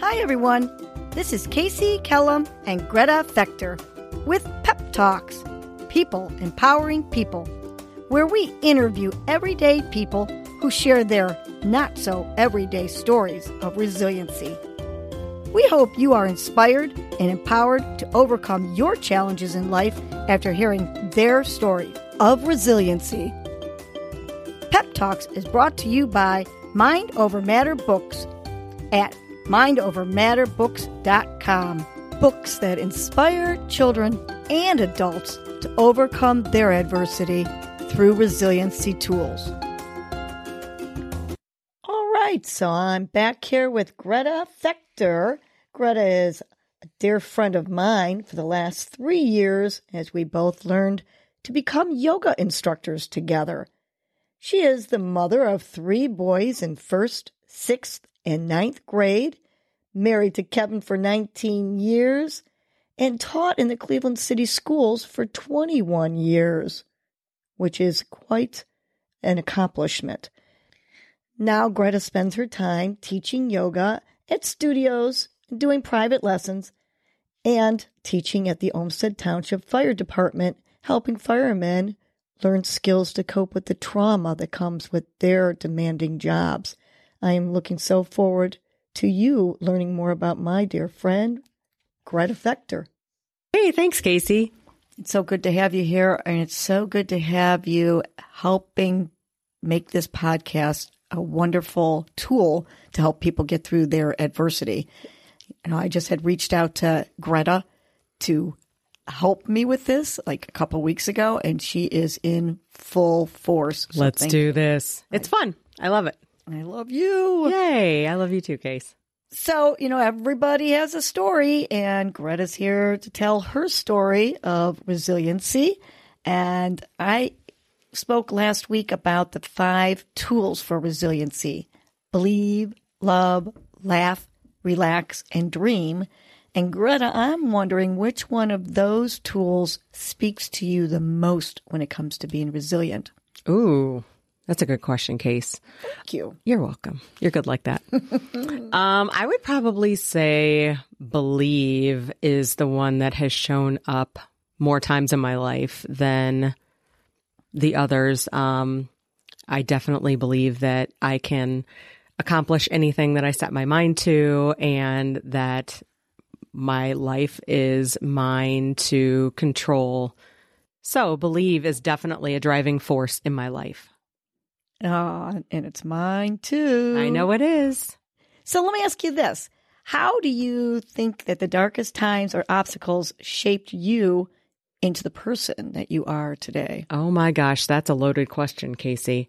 Hi, everyone. This is Casey Kellum and Greta Fector with Pep Talks People Empowering People, where we interview everyday people who share their not so everyday stories of resiliency. We hope you are inspired and empowered to overcome your challenges in life after hearing their story of resiliency. Pep Talks is brought to you by Mind Over Matter Books at mindovermatterbooks.com. Books that inspire children and adults to overcome their adversity through resiliency tools. All right, so I'm back here with Greta Fector. Greta is a dear friend of mine for the last three years as we both learned to become yoga instructors together. She is the mother of three boys in first, sixth, and ninth grade, married to Kevin for 19 years, and taught in the Cleveland City schools for 21 years, which is quite an accomplishment. Now, Greta spends her time teaching yoga at studios, doing private lessons, and teaching at the Olmsted Township Fire Department, helping firemen learn skills to cope with the trauma that comes with their demanding jobs. I am looking so forward to you learning more about my dear friend, Greta Fector. Hey, thanks, Casey. It's so good to have you here, and it's so good to have you helping make this podcast a wonderful tool to help people get through their adversity. You know, I just had reached out to Greta to help me with this like a couple weeks ago, and she is in full force. So Let's do this. It's fun. I love it. I love you. Yay. I love you too, Case. So, you know, everybody has a story, and Greta's here to tell her story of resiliency. And I spoke last week about the five tools for resiliency believe, love, laugh, relax, and dream. And Greta, I'm wondering which one of those tools speaks to you the most when it comes to being resilient. Ooh, that's a good question, Case. Thank you. You're welcome. You're good like that. um, I would probably say believe is the one that has shown up more times in my life than the others. Um, I definitely believe that I can accomplish anything that I set my mind to and that my life is mine to control. So believe is definitely a driving force in my life. Oh, and it's mine too. I know it is. So let me ask you this. How do you think that the darkest times or obstacles shaped you into the person that you are today? Oh my gosh, that's a loaded question, Casey.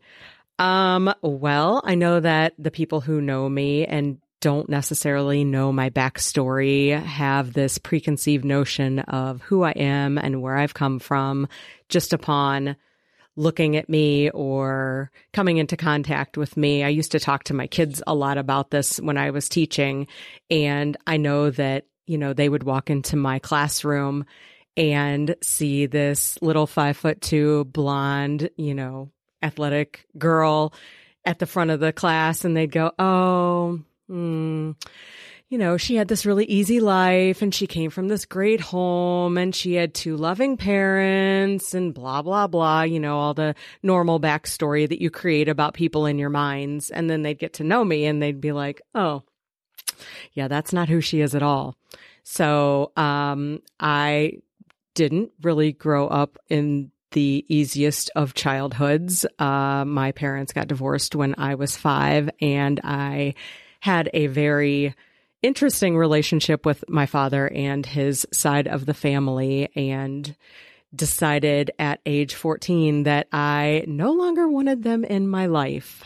Um, well, I know that the people who know me and don't necessarily know my backstory have this preconceived notion of who I am and where I've come from just upon looking at me or coming into contact with me. I used to talk to my kids a lot about this when I was teaching. And I know that, you know, they would walk into my classroom and see this little five foot two blonde, you know, athletic girl at the front of the class and they'd go, Oh, hmm you know, she had this really easy life and she came from this great home and she had two loving parents and blah, blah, blah, you know, all the normal backstory that you create about people in your minds. And then they'd get to know me and they'd be like, oh, yeah, that's not who she is at all. So, um, I didn't really grow up in the easiest of childhoods. Uh, my parents got divorced when I was five and I had a very interesting relationship with my father and his side of the family and decided at age 14 that I no longer wanted them in my life.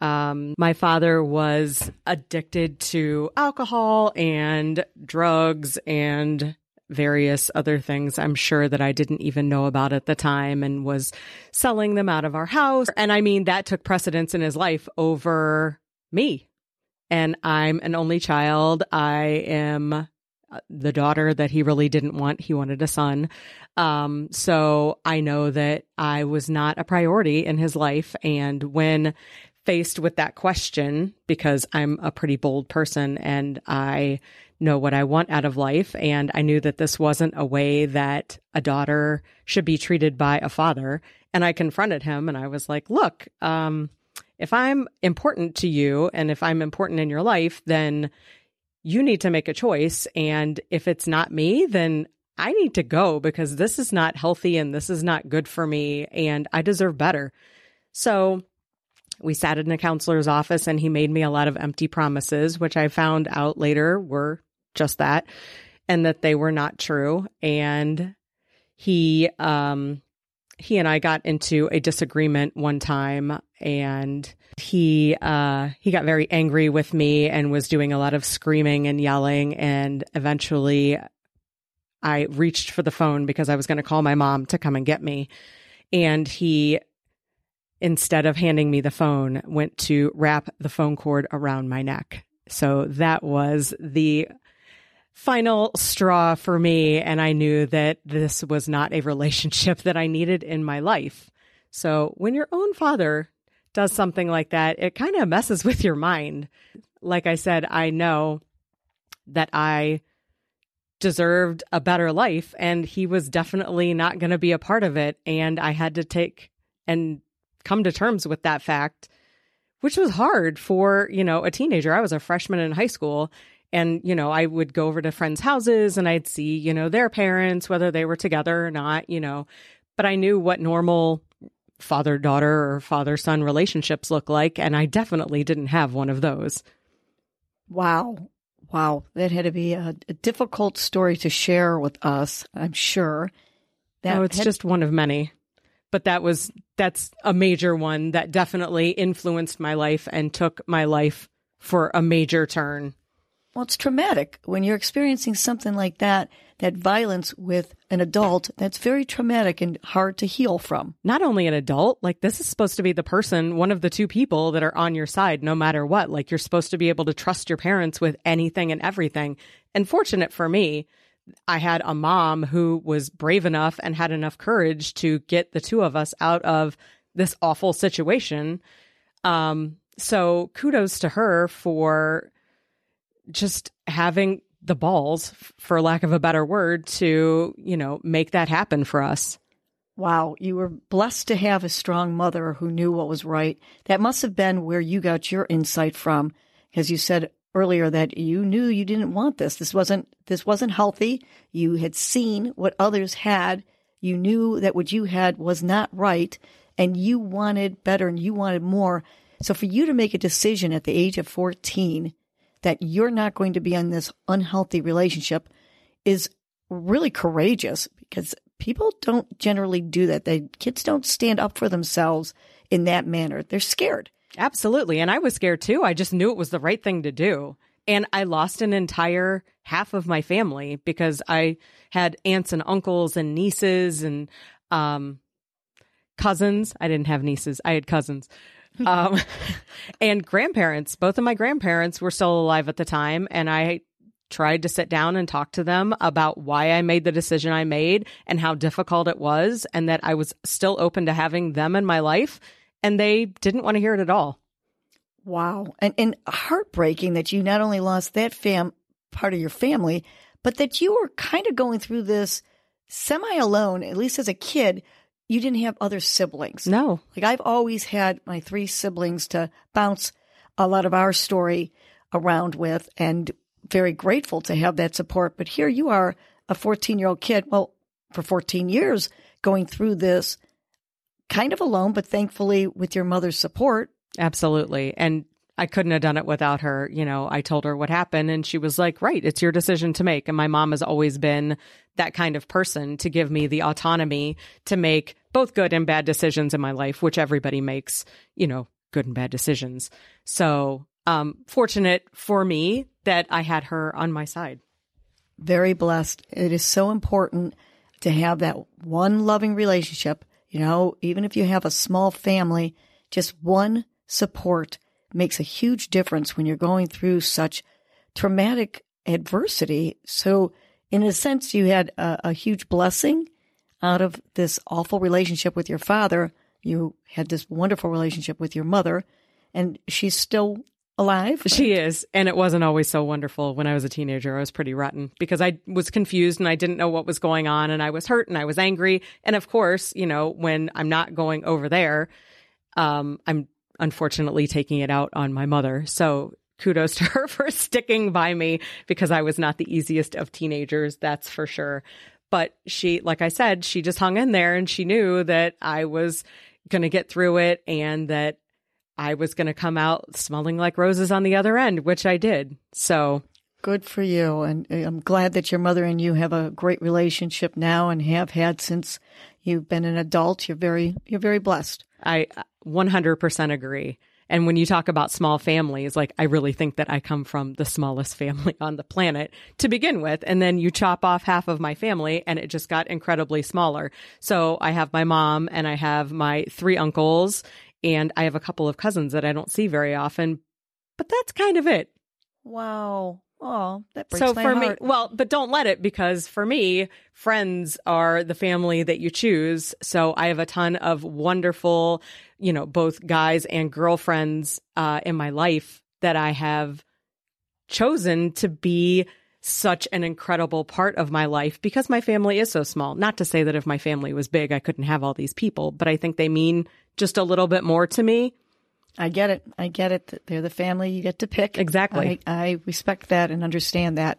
Um, my father was addicted to alcohol and drugs and various other things I'm sure that I didn't even know about at the time and was selling them out of our house. And I mean, that took precedence in his life over me and I'm an only child. I am uh, the daughter that he really didn't want. He wanted a son. Um, so I know that I was not a priority in his life. And when faced with that question because I'm a pretty bold person and I know what I want out of life. And I knew that this wasn't a way that a daughter should be treated by a father. And I confronted him and I was like, look, um, if I'm important to you and if I'm important in your life, then you need to make a choice. And if it's not me, then I need to go because this is not healthy and this is not good for me and I deserve better. So we sat in a counselor's office and he made me a lot of empty promises, which I found out later were just that and that they were not true. And he, um, he and I got into a disagreement one time and he uh he got very angry with me and was doing a lot of screaming and yelling and eventually I reached for the phone because I was going to call my mom to come and get me and he instead of handing me the phone went to wrap the phone cord around my neck. So that was the final straw for me. And I knew that this was not a relationship that I needed in my life. So when your own father does something like that, it kind of messes with your mind. Like I said, I know that I deserved a better life and he was definitely not going to be a part of it. And I had to take and come to terms with that fact, which was hard for, you know, a teenager. I was a freshman in high school and, you know, I would go over to friends' houses and I'd see, you know, their parents, whether they were together or not, you know, but I knew what normal father daughter or father son relationships look like. And I definitely didn't have one of those. Wow. Wow. That had to be a, a difficult story to share with us, I'm sure. That oh, it's had- just one of many. But that was, that's a major one that definitely influenced my life and took my life for a major turn. Well, it's traumatic when you're experiencing something like that, that violence with an adult. That's very traumatic and hard to heal from. Not only an adult, like this is supposed to be the person, one of the two people that are on your side no matter what. Like you're supposed to be able to trust your parents with anything and everything. And fortunate for me, I had a mom who was brave enough and had enough courage to get the two of us out of this awful situation. Um, so kudos to her for just having the balls, for lack of a better word, to, you know, make that happen for us. Wow, you were blessed to have a strong mother who knew what was right. That must have been where you got your insight from, because you said earlier that you knew you didn't want this. This wasn't this wasn't healthy. You had seen what others had. You knew that what you had was not right, and you wanted better and you wanted more. So for you to make a decision at the age of 14 that you're not going to be in this unhealthy relationship is really courageous because people don't generally do that. The kids don't stand up for themselves in that manner. They're scared. Absolutely. And I was scared too. I just knew it was the right thing to do. And I lost an entire half of my family because I had aunts and uncles and nieces and um, cousins. I didn't have nieces. I had cousins um, and grandparents. Both of my grandparents were still alive at the time, and I tried to sit down and talk to them about why I made the decision I made and how difficult it was, and that I was still open to having them in my life, and they didn't want to hear it at all. Wow, and and heartbreaking that you not only lost that fam part of your family, but that you were kind of going through this semi alone, at least as a kid, you didn't have other siblings. No. Like I've always had my three siblings to bounce a lot of our story around with and very grateful to have that support. But here you are, a 14 year old kid, well, for 14 years going through this kind of alone, but thankfully with your mother's support. Absolutely. And I couldn't have done it without her. You know, I told her what happened and she was like, right, it's your decision to make. And my mom has always been that kind of person to give me the autonomy to make both good and bad decisions in my life, which everybody makes, you know, good and bad decisions. So, um, fortunate for me that I had her on my side. Very blessed. It is so important to have that one loving relationship. You know, even if you have a small family, just one support makes a huge difference when you're going through such traumatic adversity. So, in a sense, you had a, a huge blessing out of this awful relationship with your father. You had this wonderful relationship with your mother. and she's still alive. She is. And it wasn't always so wonderful when I was a teenager. I was pretty rotten because I was confused and I didn't know what was going on and I was hurt and I was angry. And of course, you know, when I'm not going over there, um, I'm unfortunately taking it out on my mother. So kudos to her for sticking by me because I was not the easiest of teenagers. That's for sure. But she, like I said, she just hung in there and she knew that I was going to get through it and that I was going to come out smelling like roses on the other end, which I did. So good for you. And uh, I'm glad that your mother and you have a great relationship now and have had since you've been an adult. You're very, you're very blessed. I 100% agree. And when you talk about small families, like I really think that I come from the smallest family on the planet to begin with. And then you chop off half of my family and it just got incredibly smaller. So I have my mom and I have my three uncles and I have a couple of cousins that I don't see very often, but that's kind of it. Wow. Oh, that breaks so my for heart. me, well, but don't let it because for me, friends are the family that you choose. So I have a ton of wonderful, you know, both guys and girlfriends uh, in my life that I have chosen to be such an incredible part of my life because my family is so small. Not to say that if my family was big, I couldn't have all these people, but I think they mean just a little bit more to me. I get it. I get it. They're the family you get to pick. Exactly. I, I respect that and understand that.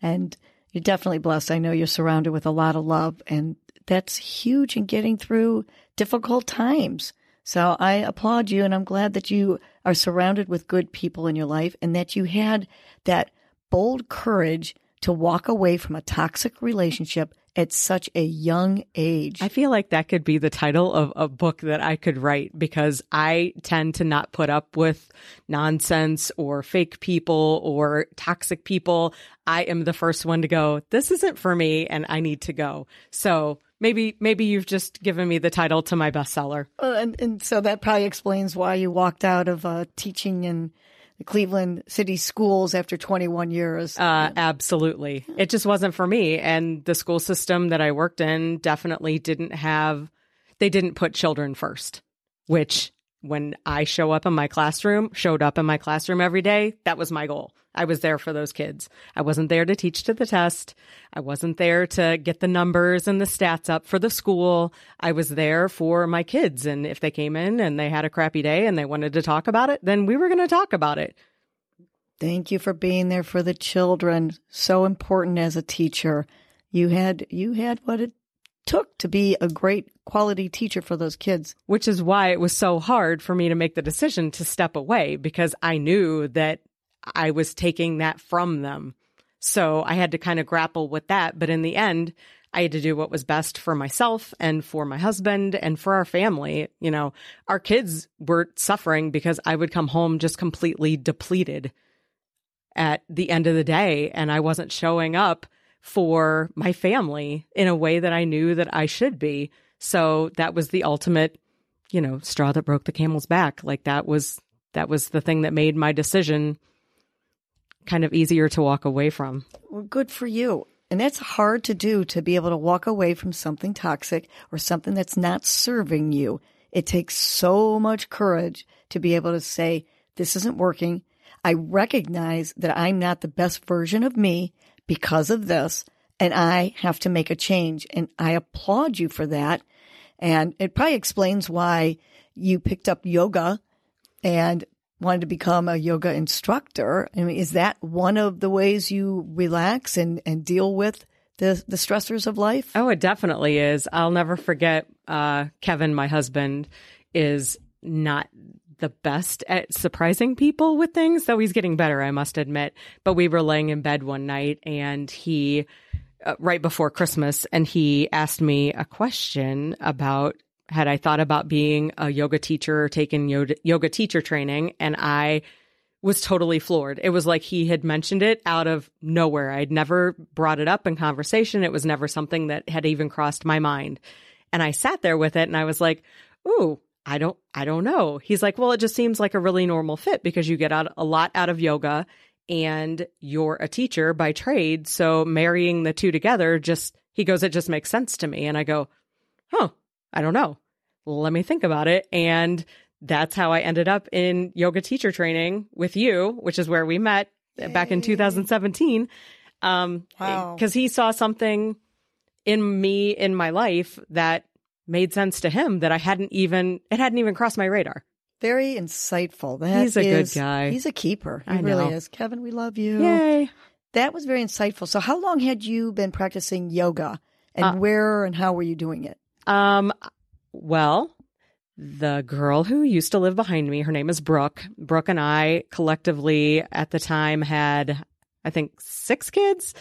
And you're definitely blessed. I know you're surrounded with a lot of love, and that's huge in getting through difficult times. So I applaud you, and I'm glad that you are surrounded with good people in your life and that you had that bold courage to walk away from a toxic relationship at such a young age. I feel like that could be the title of a book that I could write because I tend to not put up with nonsense or fake people or toxic people. I am the first one to go, this isn't for me and I need to go. So maybe, maybe you've just given me the title to my bestseller. Uh, and, and so that probably explains why you walked out of uh, teaching and the Cleveland City schools after 21 years. Uh, absolutely. It just wasn't for me. And the school system that I worked in definitely didn't have, they didn't put children first, which when I show up in my classroom, showed up in my classroom every day, that was my goal. I was there for those kids. I wasn't there to teach to the test. I wasn't there to get the numbers and the stats up for the school. I was there for my kids. And if they came in and they had a crappy day and they wanted to talk about it, then we were going to talk about it. Thank you for being there for the children. So important as a teacher. You had you had what it took to be a great quality teacher for those kids. Which is why it was so hard for me to make the decision to step away because I knew that I was taking that from them. So I had to kind of grapple with that. But in the end, I had to do what was best for myself and for my husband and for our family. You know, our kids were suffering because I would come home just completely depleted at the end of the day and I wasn't showing up for my family in a way that I knew that I should be. So that was the ultimate, you know, straw that broke the camel's back. Like that was that was the thing that made my decision kind of easier to walk away from. Well, good for you. And that's hard to do to be able to walk away from something toxic or something that's not serving you. It takes so much courage to be able to say, this isn't working. I recognize that I'm not the best version of me because of this, and I have to make a change. And I applaud you for that. And it probably explains why you picked up yoga and wanted to become a yoga instructor. I mean, is that one of the ways you relax and, and deal with the, the stressors of life? Oh, it definitely is. I'll never forget, uh, Kevin, my husband, is not the best at surprising people with things, though he's getting better, I must admit. But we were laying in bed one night and he, uh, right before Christmas, and he asked me a question about had I thought about being a yoga teacher or taking yoga, yoga teacher training, and I was totally floored. It was like he had mentioned it out of nowhere. I'd never brought it up in conversation. It was never something that had even crossed my mind. And I sat there with it and I was like, "Ooh, I don't I don't know." He's like, "Well, it just seems like a really normal fit because you get out a lot out of yoga and you're a teacher by trade, so marrying the two together just he goes it just makes sense to me." And I go, "Huh, I don't know. Let me think about it. And that's how I ended up in yoga teacher training with you, which is where we met back in 2017. Um, Wow. cause he saw something in me in my life that made sense to him that I hadn't even, it hadn't even crossed my radar. Very insightful. That He's a good guy. He's a keeper. He I really know. is. Kevin, we love you. Yay. That was very insightful. So, how long had you been practicing yoga, and Uh, where and how were you doing it? Um, well, the girl who used to live behind me, her name is Brooke. Brooke and I collectively at the time had, I think, six kids.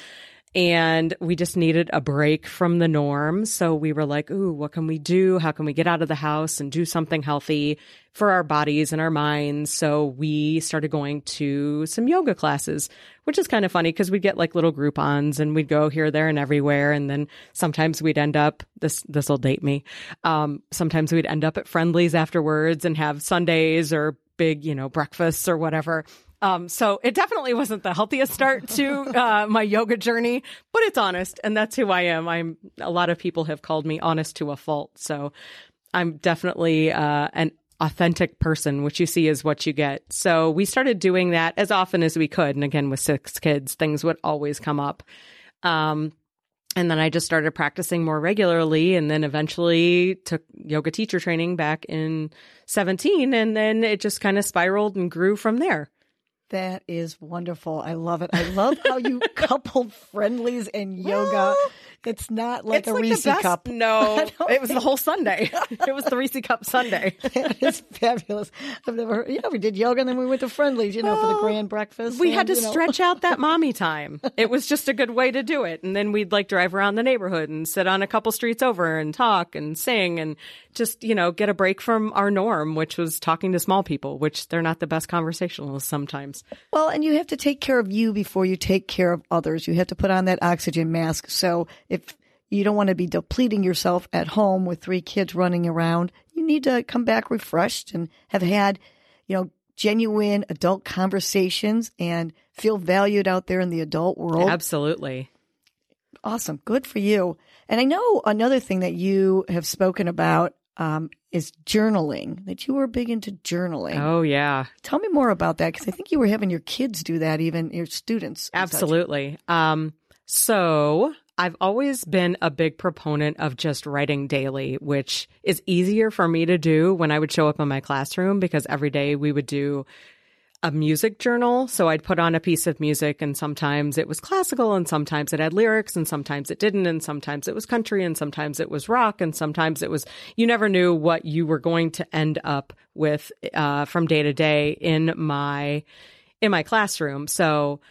And we just needed a break from the norm. So we were like, ooh, what can we do? How can we get out of the house and do something healthy for our bodies and our minds? So we started going to some yoga classes, which is kind of funny because we'd get like little Groupons and we'd go here, there, and everywhere. And then sometimes we'd end up, this, this will date me. Um, sometimes we'd end up at Friendly's afterwards and have sundaes or big, you know, breakfasts or whatever. Um, so it definitely wasn't the healthiest start to uh, my yoga journey, but it's honest, and that's who I am. I'm. A lot of people have called me honest to a fault, so I'm definitely uh, an authentic person. What you see is what you get. So we started doing that as often as we could, and again with six kids, things would always come up. Um, and then I just started practicing more regularly, and then eventually took yoga teacher training back in 17, and then it just kind of spiraled and grew from there. That is wonderful. I love it. I love how you coupled Friendly's and yoga. Well, it's not like it's a like Reese cup. No, it was the whole sundae. it was the Reese Cup sundae. it's fabulous. I've never heard, you know, we did yoga and then we went to Friendly's, you know, for the grand breakfast. We and, had to you know. stretch out that mommy time. It was just a good way to do it. And then we'd like drive around the neighborhood and sit on a couple streets over and talk and sing and just, you know, get a break from our norm, which was talking to small people, which they're not the best conversationalists sometimes. Well, and you have to take care of you before you take care of others. You have to put on that oxygen mask. So if you don't want to be depleting yourself at home with three kids running around, you need to come back refreshed and have had, you know, genuine adult conversations and feel valued out there in the adult world. Absolutely. Awesome. Good for you. And I know another thing that you have spoken about um, is journaling, that you were big into journaling. Oh, yeah. Tell me more about that because I think you were having your kids do that, even your students. Absolutely. Um, so I've always been a big proponent of just writing daily, which is easier for me to do when I would show up in my classroom because every day we would do a music journal. So I'd put on a piece of music and sometimes it was classical and sometimes it had lyrics and sometimes it didn't and sometimes it was country and sometimes it was rock and sometimes it was, you never knew what you were going to end up with, uh, from day to day in my, in my classroom. So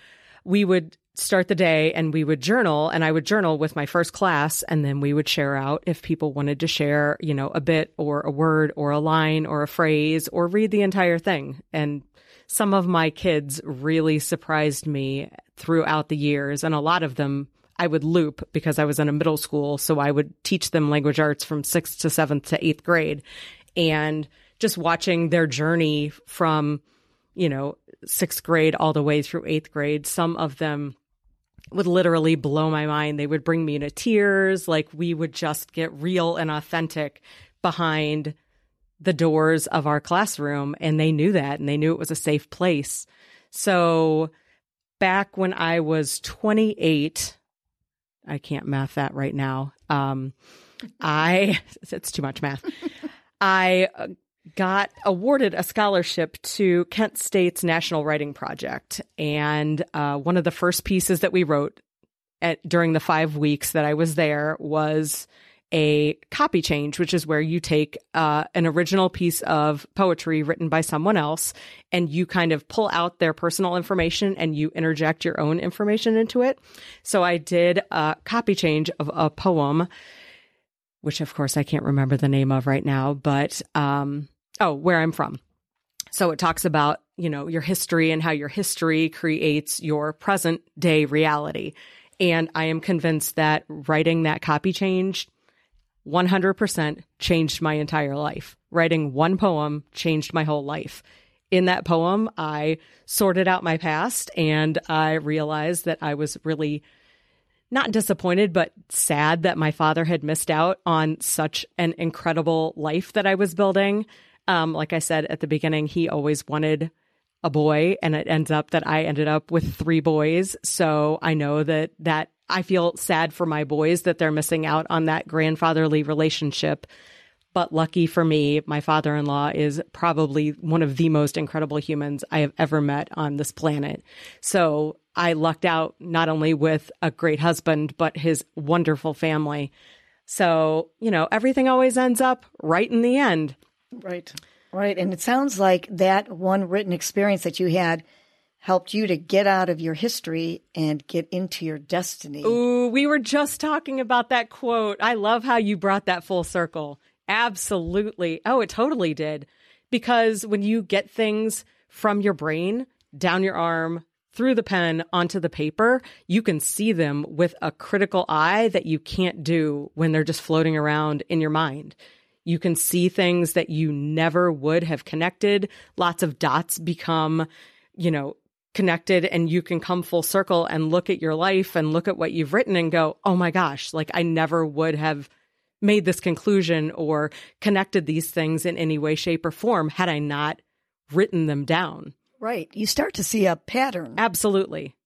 we would start the day and we would journal and I would journal with my first class and then we would share out if people wanted to share, you know, a bit or a word or a line or a phrase or read the entire thing. And some of my kids really surprised me throughout the years and a lot of them I would loop because I was in a middle school. So I would teach them language arts from sixth to seventh to eighth grade and just watching their journey from, you know, sixth grade all the way through eighth grade. Some of them would literally blow my mind. They would bring me to tears. Like we would just get real and authentic behind the doors of our classroom. And they knew that and they knew it was a safe place. So back when I was 28, I can't math that right now. Um, I, it's too much math. I uh, got awarded a scholarship to Kent State's National Writing Project. And uh, one of the first pieces that we wrote at, during the five weeks that I was there was a copy change, which is where you take uh, an original piece of poetry written by someone else and you kind of pull out their personal information and you interject your own information into it. So I did a copy change of a poem, which of course I can't remember the name of right now, but um, oh, where I'm from. So it talks about, you know, your history and how your history creates your present day reality. And I am convinced that writing that copy change 100% changed my entire life. Writing one poem changed my whole life. In that poem, I sorted out my past and I realized that I was really not disappointed, but sad that my father had missed out on such an incredible life that I was building. Um, like I said at the beginning, he always wanted a boy and it ends up that I ended up with three boys. So I know that that I feel sad for my boys that they're missing out on that grandfatherly relationship. But lucky for me, my father in law is probably one of the most incredible humans I have ever met on this planet. So I lucked out not only with a great husband, but his wonderful family. So, you know, everything always ends up right in the end. Right. Right. And it sounds like that one written experience that you had helped you to get out of your history and get into your destiny. Ooh, we were just talking about that quote. I love how you brought that full circle. Absolutely. Oh, it totally did. Because when you get things from your brain down your arm, through the pen onto the paper, you can see them with a critical eye that you can't do when they're just floating around in your mind. You can see things that you never would have connected. Lots of dots become, you know, connected and you can come full circle and look at your life and look at what you've written and go, oh my gosh, like I never would have made this conclusion or connected these things in any way, shape, or form had I not written them down. Right. You start to see a pattern. Absolutely.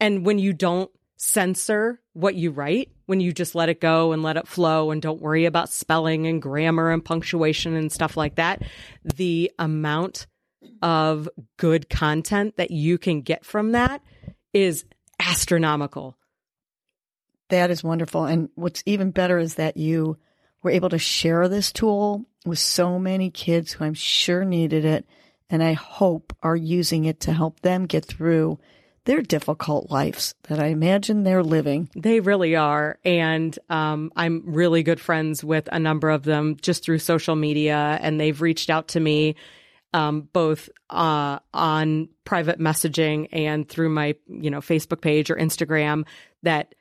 And when you don't censor what you write, when you just let it go and let it flow and don't worry about spelling and grammar and punctuation and stuff like that, the amount of good content that you can get from that is astronomical. That is wonderful. And what's even better is that you were able to share this tool with so many kids who I'm sure needed it. And I hope are using it to help them get through their difficult lives that I imagine they're living. They really are. And um, I'm really good friends with a number of them just through social media, and they've reached out to me um, both uh, on private messaging and through my you know Facebook page or Instagram that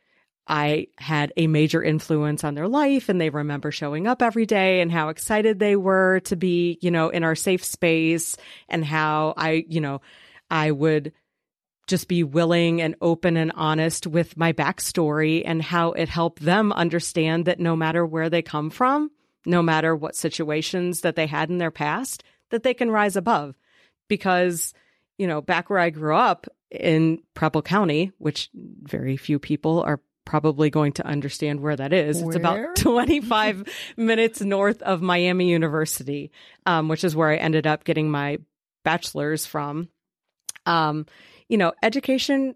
I had a major influence on their life and they remember showing up every day and how excited they were to be, you know, in our safe space and how I, you know, I would just be willing and open and honest with my backstory and how it helped them understand that no matter where they come from, no matter what situations that they had in their past, that they can rise above. Because, you know, back where I grew up in Preble County, which very few people are probably going to understand where that is. Where? It's about 25 minutes north of Miami University, um, which is where I ended up getting my bachelor's from. Um, you know, education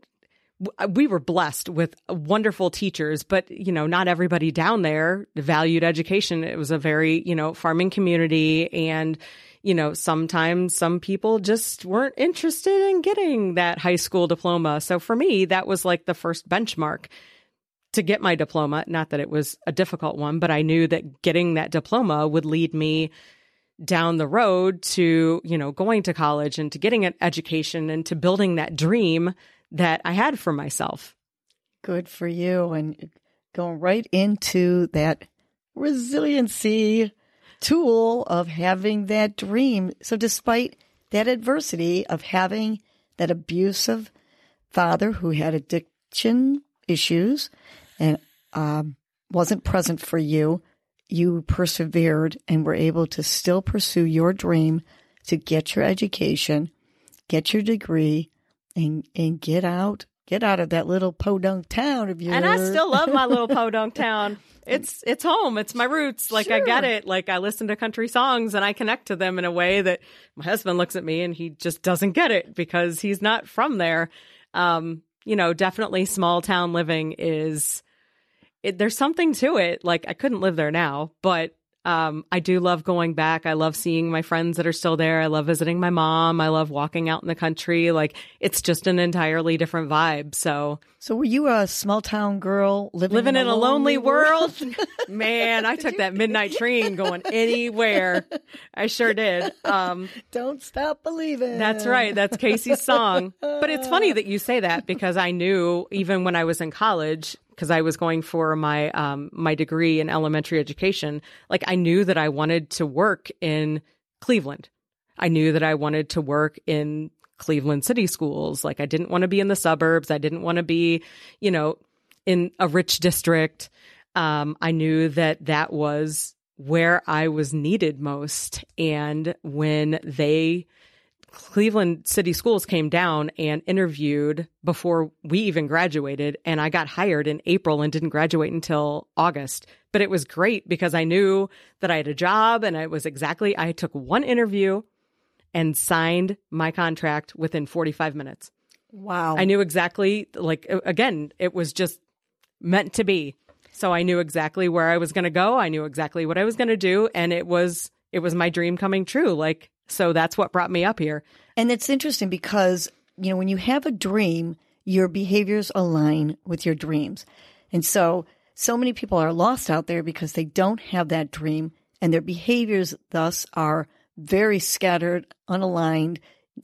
uh, we were blessed with wonderful teachers, but you know, not everybody down there valued education. It was a very, you know, farming community and you know, sometimes some people just weren't interested in getting that high school diploma. So for me, that was like the first benchmark to get my diploma. Not that it was a difficult one, but I knew that getting that diploma would lead me down the road to, you know, going to college and to getting an education and to building that dream that I had for myself. Good for you. And going right into that resiliency tool of having that dream. So, despite that adversity of having that abusive father who had addiction issues and um, wasn't present for you, you persevered and were able to still pursue your dream to get your education, get your degree, and and get out get out of that little podunk town of yours. And I still love my little podunk town. It's it's home. It's my roots. Like sure. I get it. Like I listen to country songs and I connect to them in a way that my husband looks at me and he just doesn't get it because he's not from there. Um, you know, definitely small town living is it, there's something to it. Like I couldn't live there now, but um, I do love going back. I love seeing my friends that are still there. I love visiting my mom. I love walking out in the country. Like it's just an entirely different vibe. So, so were you a small town girl living, living in, in a, lonely, lonely world? Man, I took that midnight train going anywhere. I sure did. Um, Don't stop believing. That's right. That's Casey's song. But it's funny that you say that because I knew even when I was in college, because I was going for my um, my degree in elementary education, like I knew that I wanted to work in Cleveland. I knew that I wanted to work in Cleveland city schools. Like I didn't want to be in the suburbs. I didn't want to be, you know, in a rich district. Um, I knew that that was where I was needed most. And when they, Cleveland City Schools came down and interviewed before we even graduated, and I got hired in April and didn't graduate until August. But it was great because I knew that I had a job and I was exactly, I took one interview and signed my contract within 45 minutes. Wow. I knew exactly, like, again, it was just meant to be. So I knew exactly where I was going to go. I knew exactly what I was going to do. And it was, it was my dream coming true. Like, so that's what brought me up here. And it's interesting because, you know, when you have a dream, your behaviors align with your dreams. And so, so many people are lost out there because they don't have that dream and their behaviors thus are very scattered, unaligned,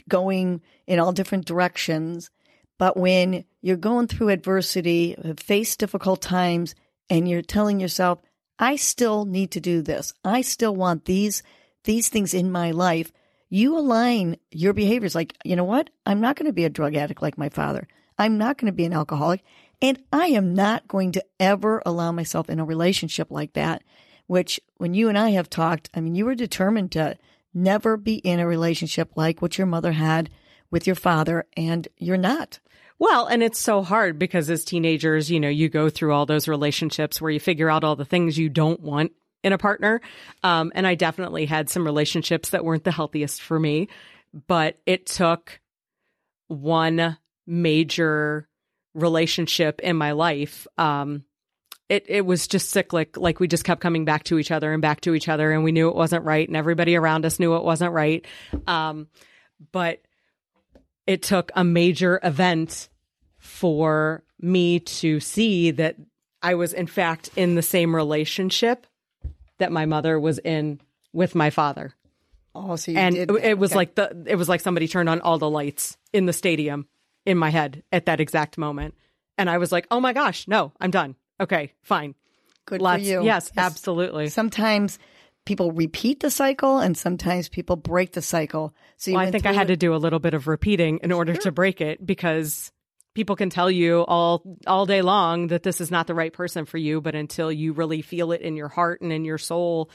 going in all different directions. But when you're going through adversity, face difficult times, and you're telling yourself, I still need to do this. I still want these these things in my life. You align your behaviors like, you know what? I'm not going to be a drug addict like my father. I'm not going to be an alcoholic. And I am not going to ever allow myself in a relationship like that, which when you and I have talked, I mean, you were determined to never be in a relationship like what your mother had with your father, and you're not. Well, and it's so hard because as teenagers, you know, you go through all those relationships where you figure out all the things you don't want in a partner. Um, and I definitely had some relationships that weren't the healthiest for me, but it took one major relationship in my life. Um, it, it was just cyclic. Like we just kept coming back to each other and back to each other and we knew it wasn't right and everybody around us knew it wasn't right. Um, but it took a major event for me to see that I was in fact in the same relationship that my mother was in with my father. Oh, so and did, it, it was okay. like the it was like somebody turned on all the lights in the stadium in my head at that exact moment. And I was like, "Oh my gosh, no, I'm done. Okay, fine." good Let's for you. yes, absolutely. Sometimes people repeat the cycle, and sometimes people break the cycle. So you Well, I think I had it- to do a little bit of repeating in order to break it because people can tell you all all day long that this is not the right person for you, but until you really feel it in your heart and in your soul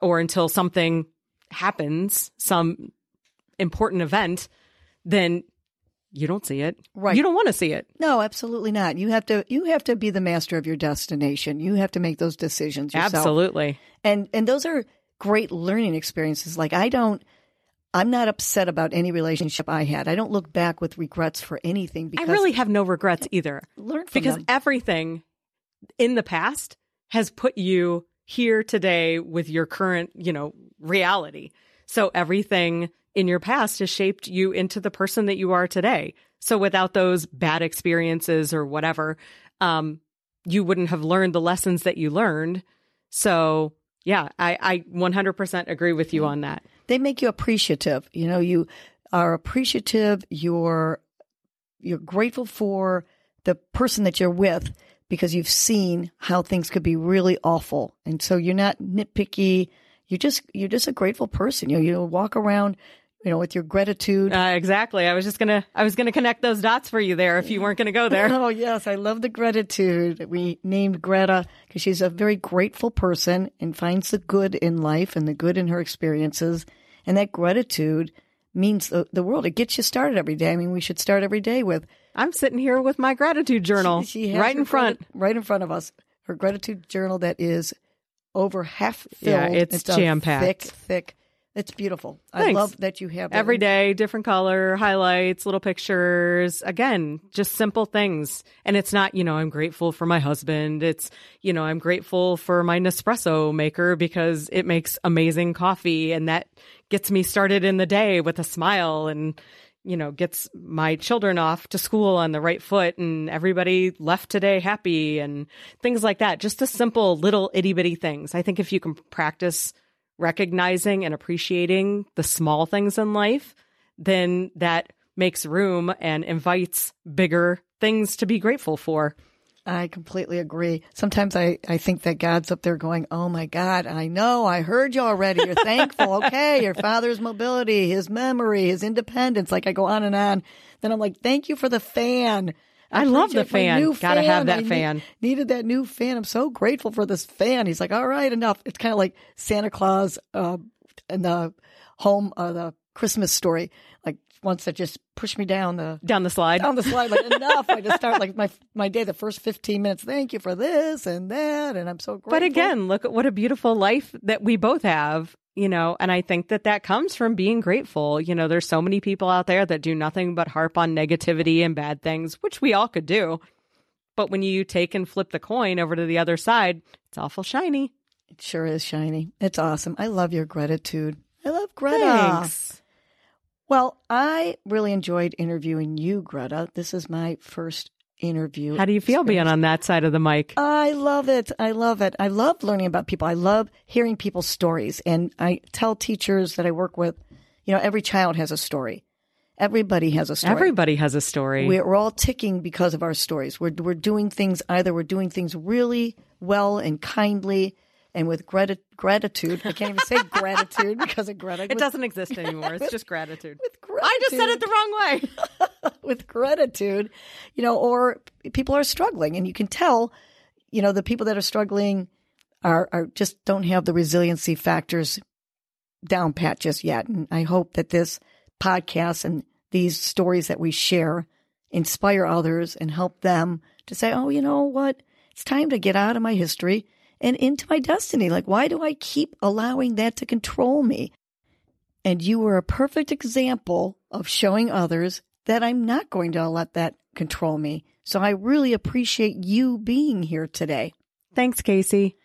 or until something happens, some important event, then you don't see it. Right. You don't want to see it. No, absolutely not. You have to you have to be the master of your destination. You have to make those decisions yourself. Absolutely. And and those are great learning experiences. Like I don't I'm not upset about any relationship I had. I don't look back with regrets for anything because I really have no regrets either. learn from because them. everything in the past has put you here today with your current, you know, reality. So everything in your past has shaped you into the person that you are today. So without those bad experiences or whatever, um, you wouldn't have learned the lessons that you learned. So yeah, I, I 100% agree with you on that. They make you appreciative. You know, you are appreciative. You're you're grateful for the person that you're with because you've seen how things could be really awful, and so you're not nitpicky. You're just you're just a grateful person. You know, you walk around, you know, with your gratitude. Uh, exactly. I was just gonna, I was gonna connect those dots for you there if you weren't gonna go there. Oh yes, I love the gratitude. We named Greta because she's a very grateful person and finds the good in life and the good in her experiences. And that gratitude means the, the world. It gets you started every day. I mean, we should start every day with I'm sitting here with my gratitude journal she has right in front. right in front of us. Her gratitude journal that is over half filled. Yeah, it's a jam-packed. thick, thick. It's beautiful. I love that you have. Every day, different color, highlights, little pictures. Again, just simple things. And it's not, you know, I'm grateful for my husband. It's, you know, I'm grateful for my Nespresso maker because it makes amazing coffee and that gets me started in the day with a smile and, you know, gets my children off to school on the right foot and everybody left today happy and things like that. Just the simple little itty bitty things. I think if you can practice recognizing and appreciating the small things in life, then that makes room and invites bigger things to be grateful for. I completely agree. Sometimes I, I think that God's up there going, Oh my God, I know, I heard you already. You're thankful. Okay. Your father's mobility, his memory, his independence. Like I go on and on. Then I'm like, Thank you for the fan. I love the fan. Gotta have that I ne- fan. needed that new fan. I'm so grateful for this fan. He's like, all right, enough. It's kind of like Santa Claus uh, in the home, uh, the Christmas story. Like once that just push me down the Down the slide. down the slide. Like enough. I just start like my my day. The first 15 minutes. Thank you for this and that, and I'm so grateful. But again, look at what a beautiful life that we both have, you know, and I think that that comes from being grateful. You know, there's so many people out there that do nothing but harp on negativity and bad things, which we all could do. But when you take and flip the coin over to the other side, it's awful shiny. it sure is shiny. It's awesome. I love your gratitude. I love Greta. Thanks. Well, I really enjoyed interviewing you, Greta. This is my first interview. How do you feel being on that side of the mic? I love it. I love it. I love learning about people. I love hearing people's stories. And I tell teachers that I work with, you know, every child has a story. Everybody has a story. Everybody has a story. We're, we're all ticking because of our stories. We're, we're doing things, either we're doing things really well and kindly and with grati- gratitude. I can't even say gratitude because of Greta. it doesn't exist anymore. It's just gratitude. With gratitude. I just said it the wrong way. with gratitude, you know, or people are struggling and you can tell, you know, the people that are struggling are, are just don't have the resiliency factors down pat just yet. And I hope that this podcast and these stories that we share inspire others and help them to say, oh, you know what? It's time to get out of my history and into my destiny. Like, why do I keep allowing that to control me? And you were a perfect example of showing others that I'm not going to let that control me. So I really appreciate you being here today. Thanks, Casey.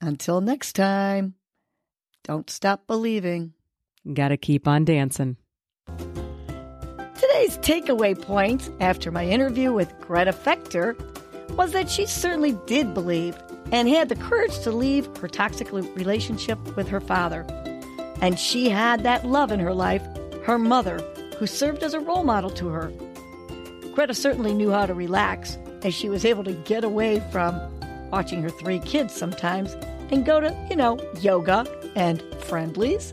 Until next time, don't stop believing. Gotta keep on dancing. Today's takeaway point after my interview with Greta Fector was that she certainly did believe and had the courage to leave her toxic relationship with her father. And she had that love in her life, her mother, who served as a role model to her. Greta certainly knew how to relax, as she was able to get away from watching her three kids sometimes and go to, you know, yoga and Friendly's.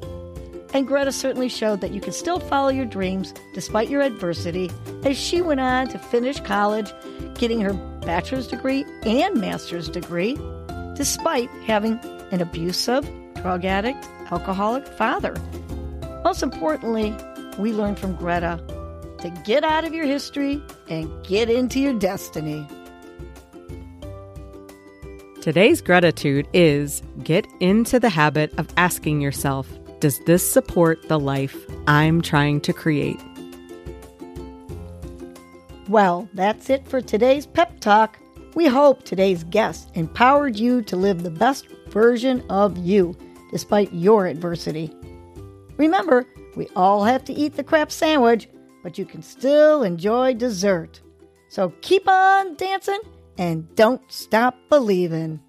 And Greta certainly showed that you can still follow your dreams despite your adversity as she went on to finish college, getting her bachelor's degree and master's degree, despite having an abusive, drug addict, alcoholic father. Most importantly, we learned from Greta to get out of your history and get into your destiny. Today's gratitude is get into the habit of asking yourself, does this support the life I'm trying to create? Well, that's it for today's pep talk. We hope today's guest empowered you to live the best version of you despite your adversity. Remember, we all have to eat the crap sandwich, but you can still enjoy dessert. So keep on dancing and don't stop believing.